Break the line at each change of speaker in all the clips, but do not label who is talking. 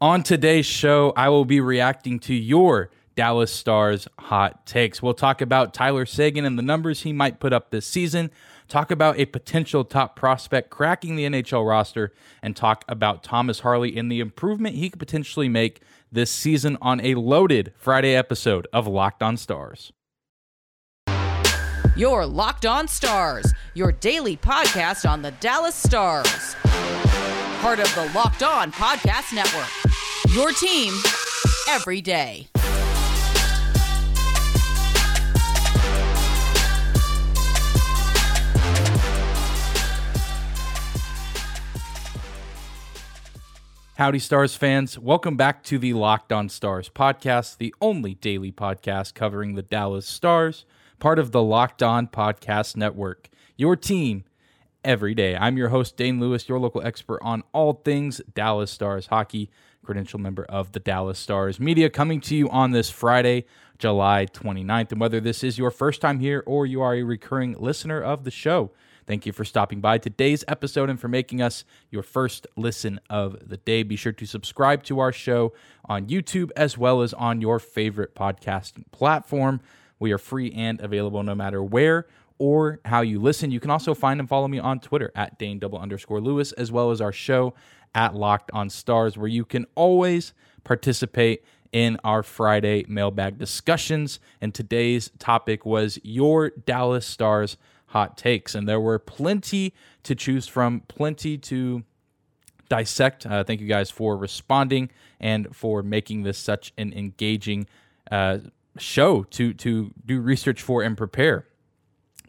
On today's show, I will be reacting to your Dallas Stars hot takes. We'll talk about Tyler Seguin and the numbers he might put up this season, talk about a potential top prospect cracking the NHL roster, and talk about Thomas Harley and the improvement he could potentially make this season on a loaded Friday episode of Locked On Stars.
Your Locked On Stars, your daily podcast on the Dallas Stars. Part of the Locked On Podcast Network. Your team every day.
Howdy, Stars fans. Welcome back to the Locked On Stars podcast, the only daily podcast covering the Dallas Stars, part of the Locked On Podcast Network. Your team every day. I'm your host, Dane Lewis, your local expert on all things Dallas Stars hockey, credential member of the Dallas Stars Media, coming to you on this Friday, July 29th. And whether this is your first time here or you are a recurring listener of the show, Thank you for stopping by today's episode and for making us your first listen of the day. Be sure to subscribe to our show on YouTube as well as on your favorite podcasting platform. We are free and available no matter where or how you listen. You can also find and follow me on Twitter at Dane double underscore Lewis, as well as our show at Locked on Stars, where you can always participate in our Friday mailbag discussions. And today's topic was your Dallas Stars hot takes. And there were plenty to choose from, plenty to dissect. Uh, thank you guys for responding and for making this such an engaging uh, show to, to do research for and prepare.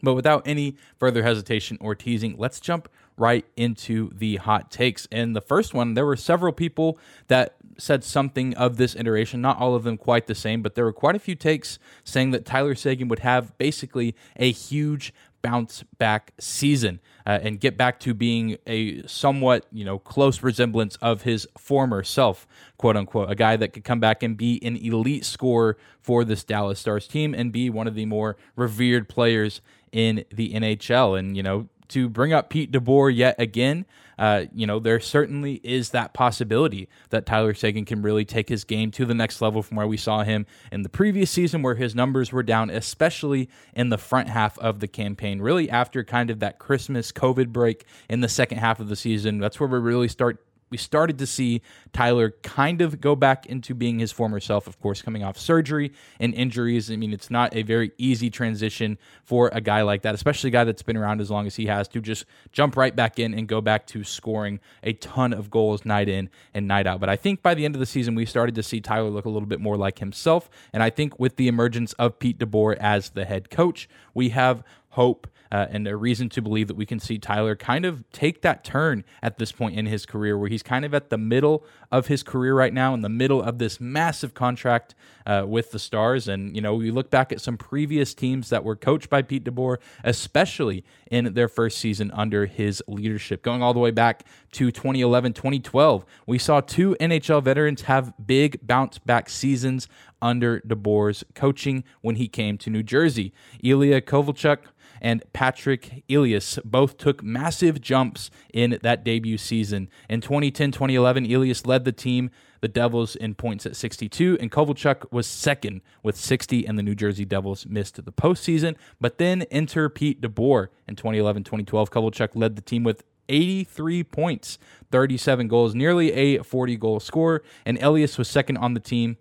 But without any further hesitation or teasing, let's jump right into the hot takes. And the first one, there were several people that said something of this iteration, not all of them quite the same, but there were quite a few takes saying that Tyler Seguin would have basically a huge bounce back season uh, and get back to being a somewhat you know close resemblance of his former self quote unquote a guy that could come back and be an elite scorer for this Dallas Stars team and be one of the more revered players in the NHL and you know to bring up Pete DeBoer yet again uh, you know, there certainly is that possibility that Tyler Seguin can really take his game to the next level from where we saw him in the previous season, where his numbers were down, especially in the front half of the campaign. Really, after kind of that Christmas COVID break in the second half of the season, that's where we really start we started to see Tyler kind of go back into being his former self, of course, coming off surgery and injuries. I mean, it's not a very easy transition for a guy like that, especially a guy that's been around as long as he has, to just jump right back in and go back to scoring a ton of goals night in and night out. But I think by the end of the season, we started to see Tyler look a little bit more like himself. And I think with the emergence of Pete DeBoer as the head coach, we have hope uh, and a reason to believe that we can see Tyler kind of take that turn at this point in his career, where he's kind of at the middle of his career right now, in the middle of this massive contract uh, with the Stars. And, you know, we look back at some previous teams that were coached by Pete DeBoer, especially in their first season under his leadership. Going all the way back to 2011, 2012, we saw two NHL veterans have big bounce back seasons under DeBoer's coaching when he came to New Jersey. Ilya Kovalchuk and Patrick Elias both took massive jumps in that debut season. In 2010 2011, Elias led the team, the Devils, in points at 62, and Kovalchuk was second with 60, and the New Jersey Devils missed the postseason. But then enter Pete DeBoer in 2011 2012. Kovalchuk led the team with 83 points, 37 goals, nearly a 40 goal score, and Elias was second on the team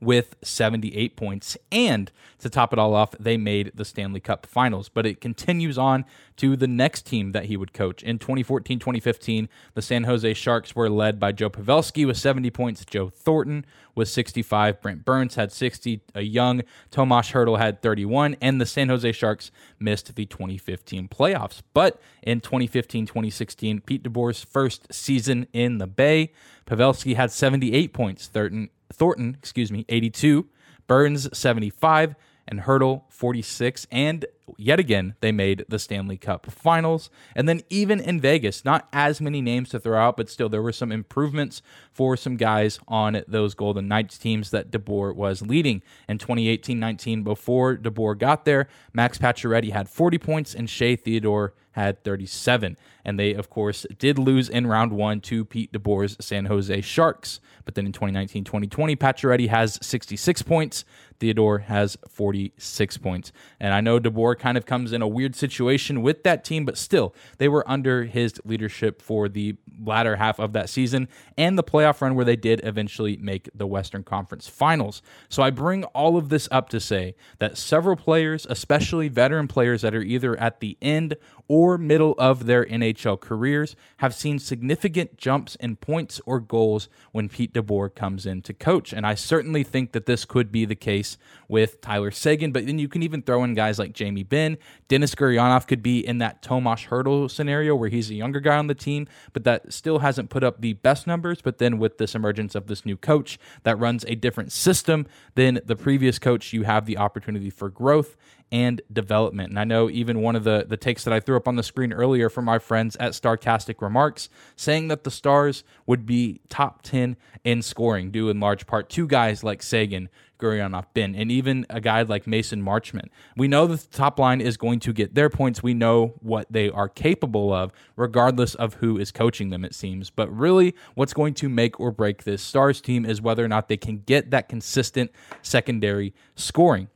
with 78 points. And to top it all off, they made the Stanley Cup finals. But it continues on to the next team that he would coach. In 2014 2015, the San Jose Sharks were led by Joe Pavelski with 70 points, Joe Thornton with 65, Brent Burns had 60, a young Tomas Hertl had 31, and the San Jose Sharks missed the 2015 playoffs. But in 2015 2016, Pete DeBoer's first season in the Bay, Pavelski had 78 points, Thornton Thornton, excuse me, 82, Burns 75, and Hertl 46. And yet again, they made the Stanley Cup finals. And then, even in Vegas, not as many names to throw out, but still, there were some improvements for some guys on those Golden Knights teams that DeBoer was leading in 2018 19. Before DeBoer got there, Max Pacioretty had 40 points and Shea Theodore had 37. And they, of course, did lose in round one to Pete DeBoer's San Jose Sharks. But then in 2019 2020, Pacioretty has 66 points. Theodore has 46 points. And I know DeBoer kind of comes in a weird situation with that team, but still, they were under his leadership for the latter half of that season and the playoff run where they did eventually make the Western Conference Finals. So I bring all of this up to say that several players, especially veteran players that are either at the end or middle of their NHL careers, have seen significant jumps in points or goals when Pete DeBoer comes in to coach. And I certainly think that this could be the case with Tyler Seguin, but then you can even throw in guys like Jamie Benn. Denis Gurianov could be in that Tomas Hertl scenario where he's a younger guy on the team, but that still hasn't put up the best numbers. But then with this emergence of this new coach that runs a different system than the previous coach, you have the opportunity for growth and development. And I know even one of the, the takes that I threw up on the screen earlier from my friends at Starcastic Remarks saying that the Stars would be top 10 in scoring, due in large part to guys like Seguin, Gurianov, Benn, and even a guy like Mason Marchment. We know the top line is going to get their points. We know what they are capable of, regardless of who is coaching them, it seems. But really, what's going to make or break this Stars team is whether or not they can get that consistent secondary scoring.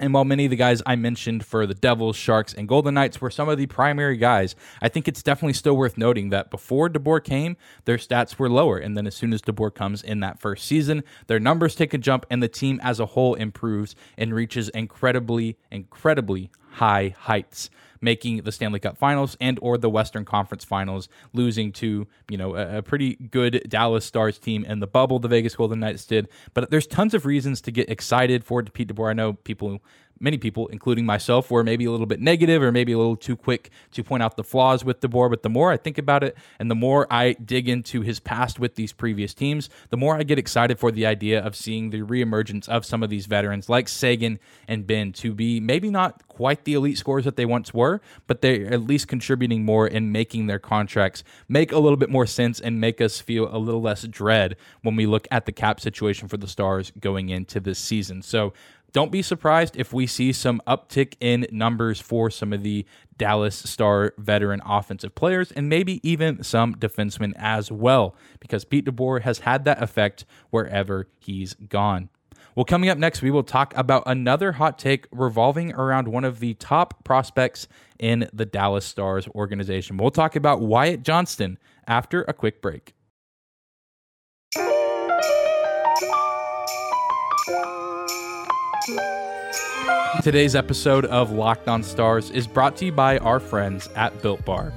And while many of the guys I mentioned for the Devils, Sharks, and Golden Knights were some of the primary guys, I think it's definitely still worth noting that before DeBoer came, their stats were lower. And then as soon as DeBoer comes in that first season, their numbers take a jump and the team as a whole improves and reaches incredibly, incredibly high heights making the Stanley Cup Finals and or the Western Conference Finals, losing to you know a, a, pretty good Dallas Stars team in the bubble. The Vegas Golden Knights did, but there's tons of reasons to get excited for Pete DeBoer. I know people many people, including myself, were maybe a little bit negative or maybe a little too quick to point out the flaws with DeBoer. But the more I think about it and the more I dig into his past with these previous teams, the more I get excited for the idea of seeing the reemergence of some of these veterans like Seguin and Benn to be maybe not quite the elite scores that they once were, but they're at least contributing more and making their contracts make a little bit more sense and make us feel a little less dread when we look at the cap situation for the Stars going into this season. So don't be surprised if we see some uptick in numbers for some of the Dallas Star veteran offensive players and maybe even some defensemen as well, because Pete DeBoer has had that effect wherever he's gone. Well, coming up next, we will talk about another hot take revolving around one of the top prospects in the Dallas Stars organization. We'll talk about Wyatt Johnston after a quick break. Today's episode of Locked On Stars is brought to you by our friends at Built Bar.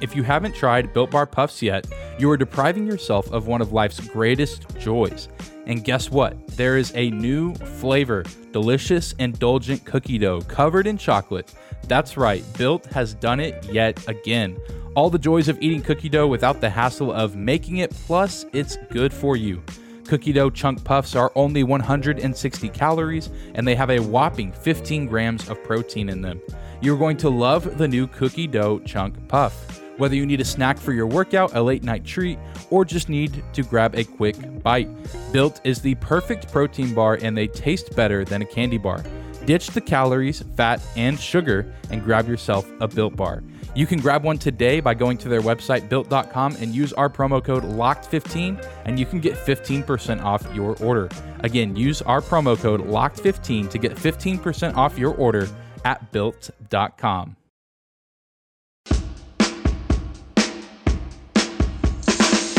If you haven't tried Built Bar Puffs yet, you are depriving yourself of one of life's greatest joys. And guess what? There is a new flavor delicious, indulgent cookie dough covered in chocolate. That's right, Built has done it yet again. All the joys of eating cookie dough without the hassle of making it, plus, it's good for you. Cookie dough chunk puffs are only 160 calories and they have a whopping 15 grams of protein in them. You're going to love the new cookie dough chunk puff. Whether you need a snack for your workout, a late night treat, or just need to grab a quick bite, Built is the perfect protein bar and they taste better than a candy bar. Ditch the calories, fat, and sugar and grab yourself a Built bar. You can grab one today by going to their website, built.com, and use our promo code LOCKED15, and you can get 15% off your order. Again, use our promo code LOCKED15 to get 15% off your order at built.com.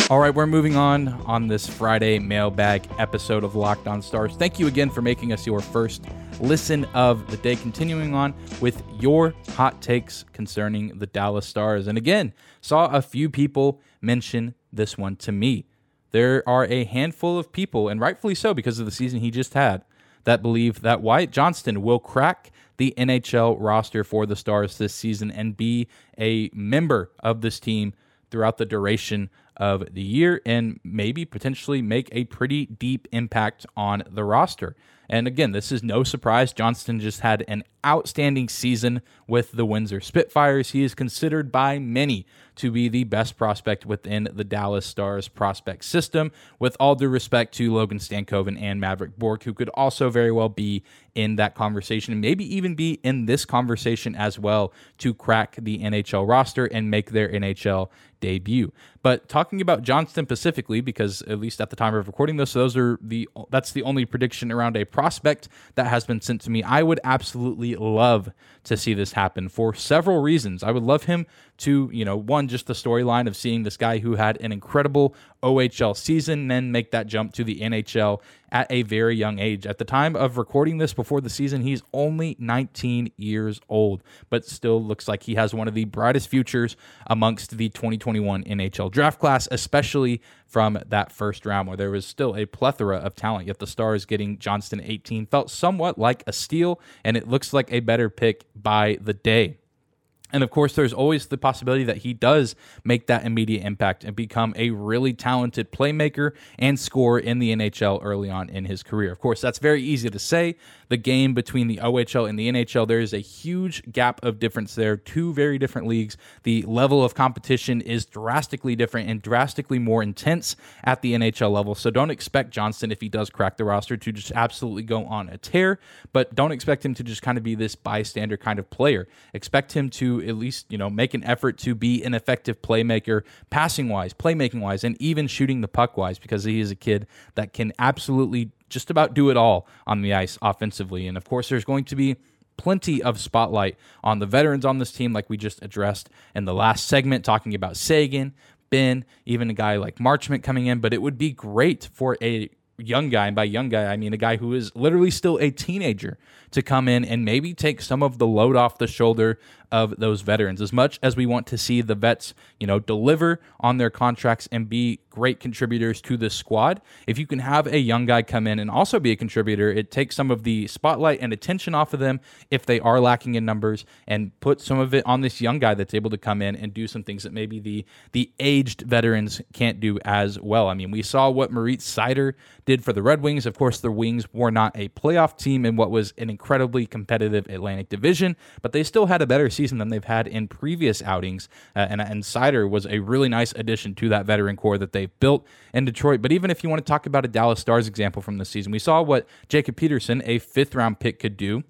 All right, we're moving on on this Friday mailbag episode of Locked On Stars. Thank you again for making us your first listen of the day. Continuing on with your hot takes concerning the Dallas Stars. And again, saw a few people mention this one to me. There are a handful of people, and rightfully so because of the season he just had, that believe that Wyatt Johnston will crack the NHL roster for the Stars this season and be a member of this team throughout the duration of the year and maybe potentially make a pretty deep impact on the roster. And again, this is no surprise. Johnston just had an outstanding season with the Windsor Spitfires. He is considered by many to be the best prospect within the Dallas Stars prospect system, with all due respect to Logan Stankoven and Maverick Bourque, who could also very well be in that conversation and maybe even be in this conversation as well to crack the NHL roster and make their NHL debut. But talking about Johnston specifically, because at least at the time of recording this, those are the that's the only prediction around a prospect that has been sent to me. I would absolutely love to see this happen for several reasons. I would love him to, you know, one, just the storyline of seeing this guy who had an incredible OHL season, then make that jump to the NHL at a very young age. At the time of recording this before the season, he's only 19 years old, but still looks like he has one of the brightest futures amongst the 2021 NHL draft class, especially from that first round where there was still a plethora of talent. Yet the Stars getting Johnston 18 felt somewhat like a steal, and it looks like a better pick by the day. And of course, there's always the possibility that he does make that immediate impact and become a really talented playmaker and scorer in the NHL early on in his career. Of course, that's very easy to say. The game between the OHL and the NHL, there is a huge gap of difference there. Two very different leagues. The level of competition is drastically different and drastically more intense at the NHL level. So don't expect Johnston, if he does crack the roster, to just absolutely go on a tear, but don't expect him to just kind of be this bystander kind of player. Expect him to at least, you know, make an effort to be an effective playmaker, passing wise, playmaking wise, and even shooting the puck wise, because he is a kid that can absolutely just about do it all on the ice offensively. And of course, there's going to be plenty of spotlight on the veterans on this team, like we just addressed in the last segment, talking about Seguin, Benn, even a guy like Marchment coming in. But it would be great for a young guy, and by young guy, I mean a guy who is literally still a teenager, to come in and maybe take some of the load off the shoulder of those veterans. As much as we want to see the vets, you know, deliver on their contracts and be great contributors to the squad, if you can have a young guy come in and also be a contributor, it takes some of the spotlight and attention off of them if they are lacking in numbers and put some of it on this young guy that's able to come in and do some things that maybe the the aged veterans can't do as well. I mean, we saw what Moritz Seider did for the Red Wings. Of course, the Wings were not a playoff team in what was an incredibly competitive Atlantic Division, but they still had a better season than they've had in previous outings. Uh, and, and Seider was a really nice addition to that veteran core that they've built in Detroit. But even if you want to talk about a Dallas Stars example from this season, we saw what Jacob Peterson, a fifth round pick, could do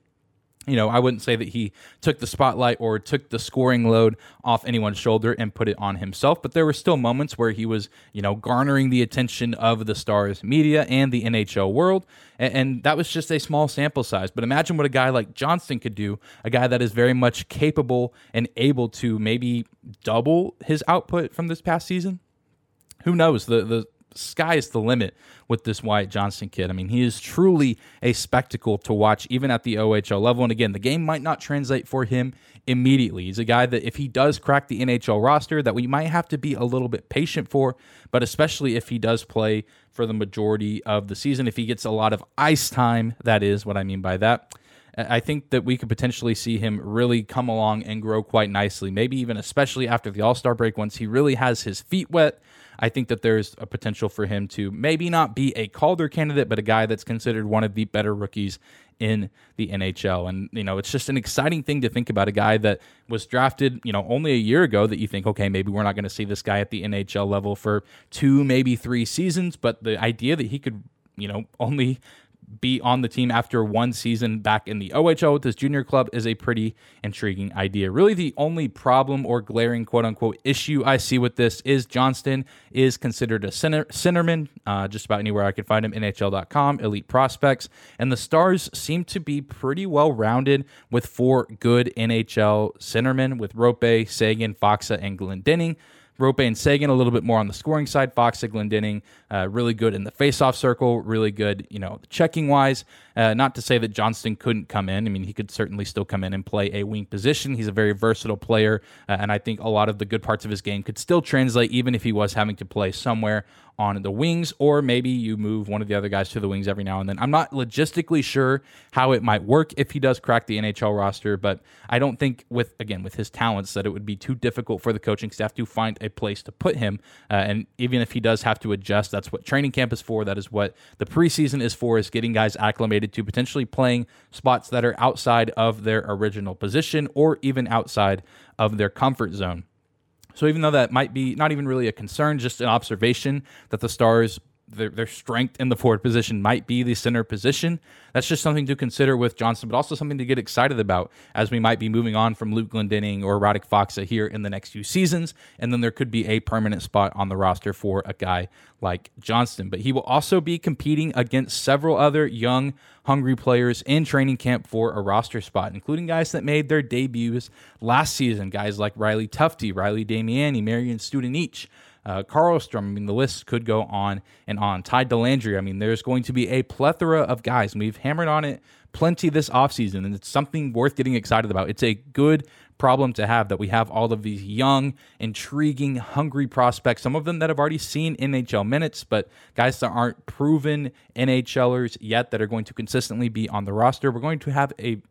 you know, I wouldn't say that he took the spotlight or took the scoring load off anyone's shoulder and put it on himself, but there were still moments where he was, you know, garnering the attention of the Stars media and the NHL world. And, and, that was just a small sample size. But imagine what a guy like Johnston could do, a guy that is very much capable and able to maybe double his output from this past season. Who knows? The, the sky is the limit with this Wyatt Johnston kid. I mean, he is truly a spectacle to watch, even at the OHL level. And again, the game might not translate for him immediately. He's a guy that, if he does crack the NHL roster, that we might have to be a little bit patient for, but especially if he does play for the majority of the season, if he gets a lot of ice time, that is what I mean by that. I think that we could potentially see him really come along and grow quite nicely. Maybe even especially after the All Star break, once he really has his feet wet, I think that there's a potential for him to maybe not be a Calder candidate, but a guy that's considered one of the better rookies in the NHL. And, you know, it's just an exciting thing to think about a guy that was drafted, you know, only a year ago that you think, okay, maybe we're not going to see this guy at the NHL level for two, maybe three seasons. But the idea that he could, you know, only be on the team after one season back in the OHL with his junior club is a pretty intriguing idea. Really, the only problem or glaring quote unquote issue I see with this is Johnston is considered a center, centerman, uh, just about anywhere I can find him, NHL.com, elite prospects. And the Stars seem to be pretty well rounded with four good NHL centermen with Roope, Seguin, Faksa, and Glendening. Roope and Seguin a little bit more on the scoring side. Fox, Glendening, uh, really good in the faceoff circle, really good, you know, checking wise. Uh, not to say that Johnston couldn't come in. I mean, he could certainly still come in and play a wing position. He's a very versatile player, uh, and I think a lot of the good parts of his game could still translate, even if he was having to play somewhere on the wings, or maybe you move one of the other guys to the wings every now and then. I'm not logistically sure how it might work if he does crack the NHL roster, but I don't think with again with his talents that it would be too difficult for the coaching staff to find a place to put him. Uh, and even if he does have to adjust, that's what training camp is for. That is what the preseason is for: is getting guys acclimated to potentially playing spots that are outside of their original position or even outside of their comfort zone. So even though that might be not even really a concern, just an observation that the Stars their, their strength in the forward position might be the center position. That's just something to consider with Johnston, but also something to get excited about as we might be moving on from Luke Glendening or Radek Faksa here in the next few seasons. And then there could be a permanent spot on the roster for a guy like Johnston. But he will also be competing against several other young, hungry players in training camp for a roster spot, including guys that made their debuts last season. Guys like Riley Tufte, Riley Damiani, Marian Studenic uh. I mean, the list could go on and on. Ty Dellandrea. I mean, there's going to be a plethora of guys. And we've hammered on it plenty this offseason, and it's something worth getting excited about. It's a good problem to have that we have all of these young, intriguing, hungry prospects, some of them that have already seen NHL minutes, but guys that aren't proven NHLers yet that are going to consistently be on the roster. We're going to have a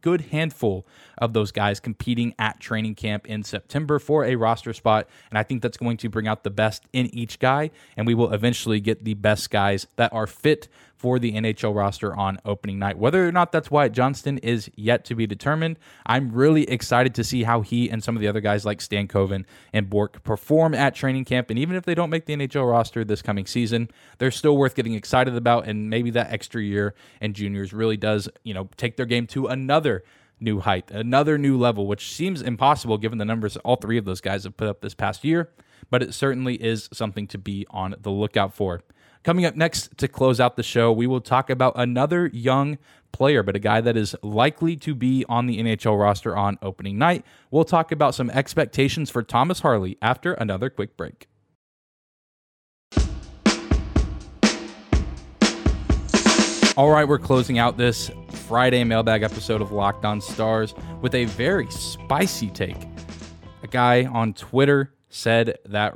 good handful of those guys competing at training camp in September for a roster spot. And I think that's going to bring out the best in each guy. And we will eventually get the best guys that are fit for the NHL roster on opening night. Whether or not that's Wyatt Johnston is yet to be determined. I'm really excited to see how he and some of the other guys like Stan Stankoven and Bourque perform at training camp. And even if they don't make the NHL roster this coming season, they're still worth getting excited about. And maybe that extra year and juniors really does, you know, take their game to another new height, another new level, which seems impossible given the numbers all three of those guys have put up this past year. But it certainly is something to be on the lookout for. Coming up next to close out the show, we will talk about another young player, but a guy that is likely to be on the NHL roster on opening night. We'll talk about some expectations for Thomas Harley after another quick break. All right, we're closing out this Friday mailbag episode of Locked On Stars with a very spicy take. A guy on Twitter said that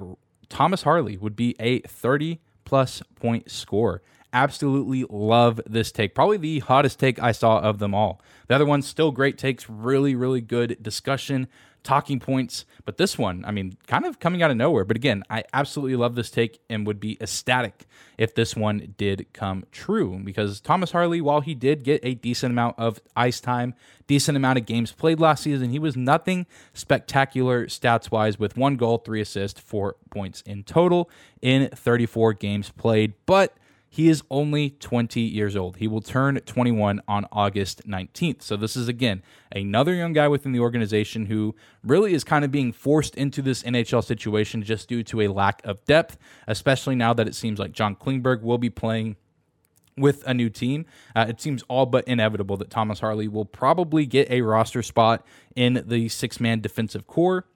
Thomas Harley would be a 30 plus point score. Absolutely love this take. Probably the hottest take I saw of them all. The other one's still great takes, really, really good discussion, talking points. But this one, I mean, kind of coming out of nowhere. But again, I absolutely love this take and would be ecstatic if this one did come true. Because Thomas Harley, while he did get a decent amount of ice time, decent amount of games played last season, he was nothing spectacular stats wise with one goal, three assists, four points in total in 34 games played. But he is only 20 years old. He will turn 21 on August 19th. So, this is again another young guy within the organization who really is kind of being forced into this NHL situation just due to a lack of depth, especially now that it seems like John Klingberg will be playing with a new team. Uh, it seems all but inevitable that Thomas Harley will probably get a roster spot in the six man defensive core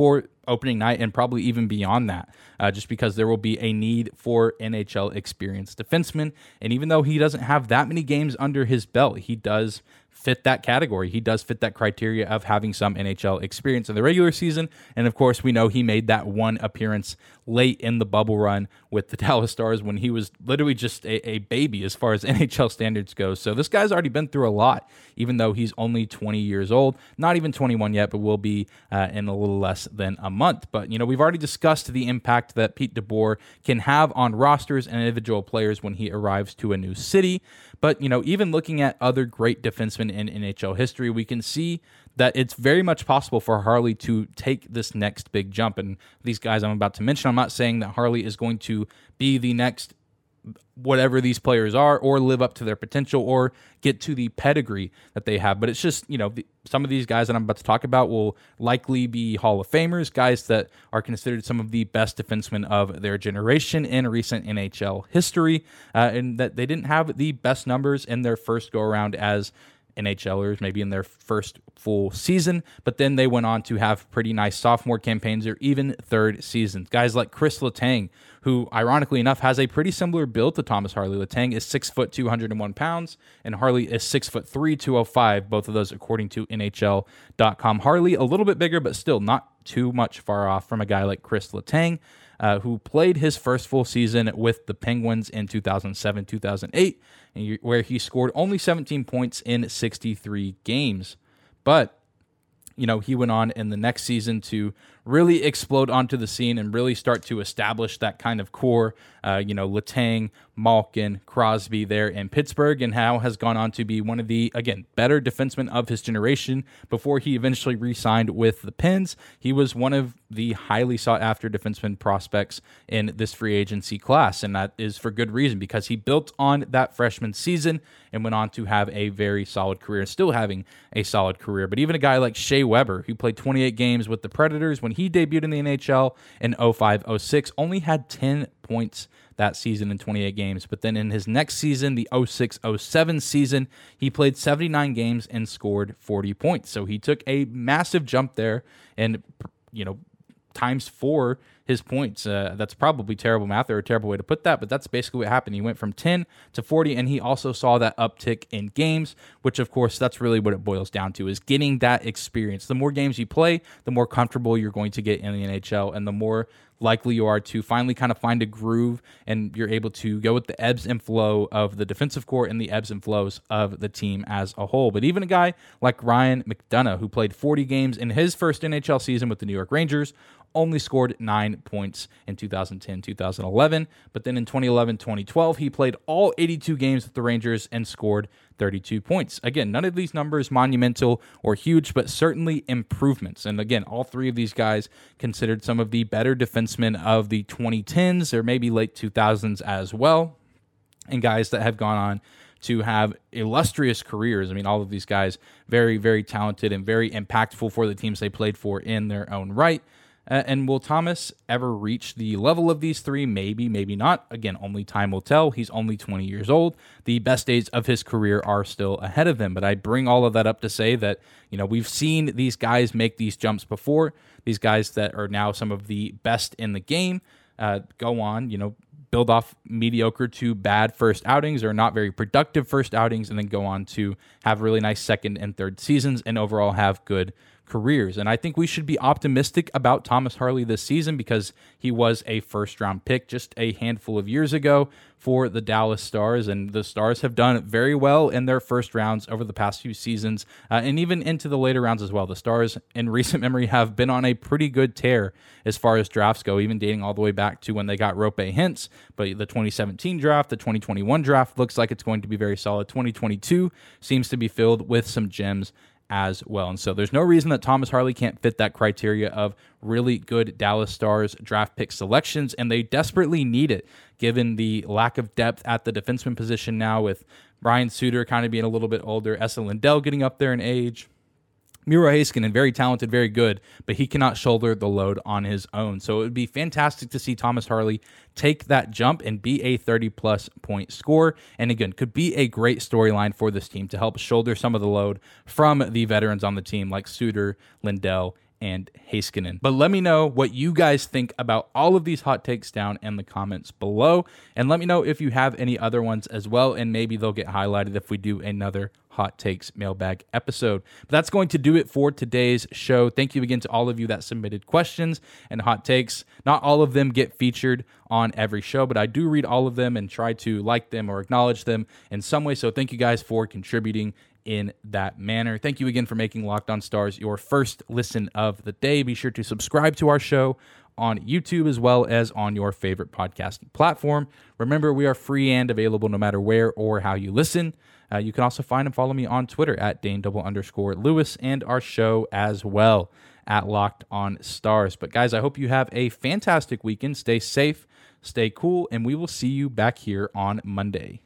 for opening night and probably even beyond that, uh, just because there will be a need for NHL experienced defensemen. And even though he doesn't have that many games under his belt, he does fit that category. He does fit that criteria of having some NHL experience in the regular season. And of course, we know he made that one appearance late in the bubble run with the Dallas Stars when he was literally just a, a baby as far as NHL standards go. So this guy's already been through a lot, even though he's only 20 years old, not even 21 yet, but will be uh, in a little less than a month. But, you know, we've already discussed the impact that Pete DeBoer can have on rosters and individual players when he arrives to a new city. But, you know, even looking at other great defensemen in NHL history, we can see that it's very much possible for Harley to take this next big jump. And these guys I'm about to mention, I'm not saying that Harley is going to be the next whatever these players are or live up to their potential or get to the pedigree that they have but it's just you know some of these guys that i'm about to talk about will likely be hall of famers guys that are considered some of the best defensemen of their generation in recent nhl history uh, and that they didn't have the best numbers in their first go around as NHLers, maybe in their first full season, but then they went on to have pretty nice sophomore campaigns or even third seasons. Guys like Chris Letang, who ironically enough has a pretty similar build to Thomas Harley. Letang is six foot, 201 pounds, and Harley is six foot three, 205, both of those according to NHL.com. Harley a little bit bigger, but still not too much far off from a guy like Chris Letang. Uh, who played his first full season with the Penguins in 2007 2008, where he scored only 17 points in 63 games. But you know, he went on in the next season to really explode onto the scene and really start to establish that kind of core. Uh, you know, Letang, Malkin, Crosby there in Pittsburgh, and how has gone on to be one of the, again, better defensemen of his generation. Before he eventually re signed with the Pens, he was one of the highly sought after defenseman prospects in this free agency class. And that is for good reason because he built on that freshman season and went on to have a very solid career, still having a solid career. But even a guy like Shea Weber, who played 28 games with the Predators when he debuted in the NHL in 05 06, only had 10 points that season in 28 games. But then in his next season, the 06 07 season, he played 79 games and scored 40 points. So he took a massive jump there and, you know, times four his points. Uh, that's probably terrible math or a terrible way to put that, but that's basically what happened. He went from 10 to 40, and he also saw that uptick in games, which of course that's really what it boils down to is getting that experience. The more games you play, the more comfortable you're going to get in the NHL, and the more likely you are to finally kind of find a groove and you're able to go with the ebbs and flow of the defensive core and the ebbs and flows of the team as a whole. But even a guy like Ryan McDonagh, who played 40 games in his first NHL season with the New York Rangers, only scored nine points in 2010 2011. But then in 2011 2012, he played all 82 games with the Rangers and scored 32 points. Again, none of these numbers monumental or huge, but certainly improvements. And again, all three of these guys considered some of the better defensemen of the 2010s or maybe late 2000s as well. And guys that have gone on to have illustrious careers. I mean, all of these guys very, very talented and very impactful for the teams they played for in their own right. Uh, and will Thomas ever reach the level of these three? Maybe, maybe not. Again, only time will tell. He's only 20 years old. The best days of his career are still ahead of him. But I bring all of that up to say that, you know, we've seen these guys make these jumps before. These guys that are now some of the best in the game uh, go on, you know, build off mediocre to bad first outings or not very productive first outings and then go on to have really nice second and third seasons and overall have good careers. And I think we should be optimistic about Thomas Harley this season because he was a first round pick just a handful of years ago for the Dallas Stars. And the Stars have done very well in their first rounds over the past few seasons uh, and even into the later rounds as well. The Stars, in recent memory, have been on a pretty good tear as far as drafts go, even dating all the way back to when they got Roope Hintz. But the 2017 draft, the 2021 draft looks like it's going to be very solid. 2022 seems to be filled with some gems as well. And so there's no reason that Thomas Harley can't fit that criteria of really good Dallas Stars draft pick selections, and they desperately need it given the lack of depth at the defenseman position now with Brian Suter kind of being a little bit older, Esa Lindell getting up there in age. Miro Heiskanen, very talented, very good, but he cannot shoulder the load on his own. So it would be fantastic to see Thomas Harley take that jump and be a 30 plus point score. And again, could be a great storyline for this team to help shoulder some of the load from the veterans on the team like Suter, Lindell, and Heiskanen. But let me know what you guys think about all of these hot takes down in the comments below. And let me know if you have any other ones as well. And maybe they'll get highlighted if we do another hot takes mailbag episode. But that's going to do it for today's show. Thank you again to all of you that submitted questions and hot takes. Not all of them get featured on every show, but I do read all of them and try to like them or acknowledge them in some way. So thank you guys for contributing in that manner. Thank you again for making Locked On Stars your first listen of the day. Be sure to subscribe to our show on YouTube as well as on your favorite podcasting platform. Remember, we are free and available no matter where or how you listen. Uh, you can also find and follow me on Twitter at Dane double underscore Lewis and our show as well at Locked On Stars. But guys, I hope you have a fantastic weekend. Stay safe, stay cool, and we will see you back here on Monday.